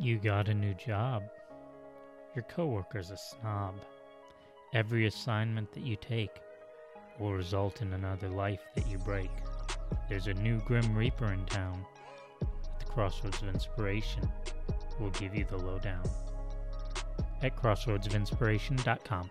You got a new job. Your coworker's a snob. Every assignment that you take will result in another life that you break. There's a new Grim Reaper in town. At the Crossroads of Inspiration, we'll give you the lowdown. At crossroadsofinspiration.com.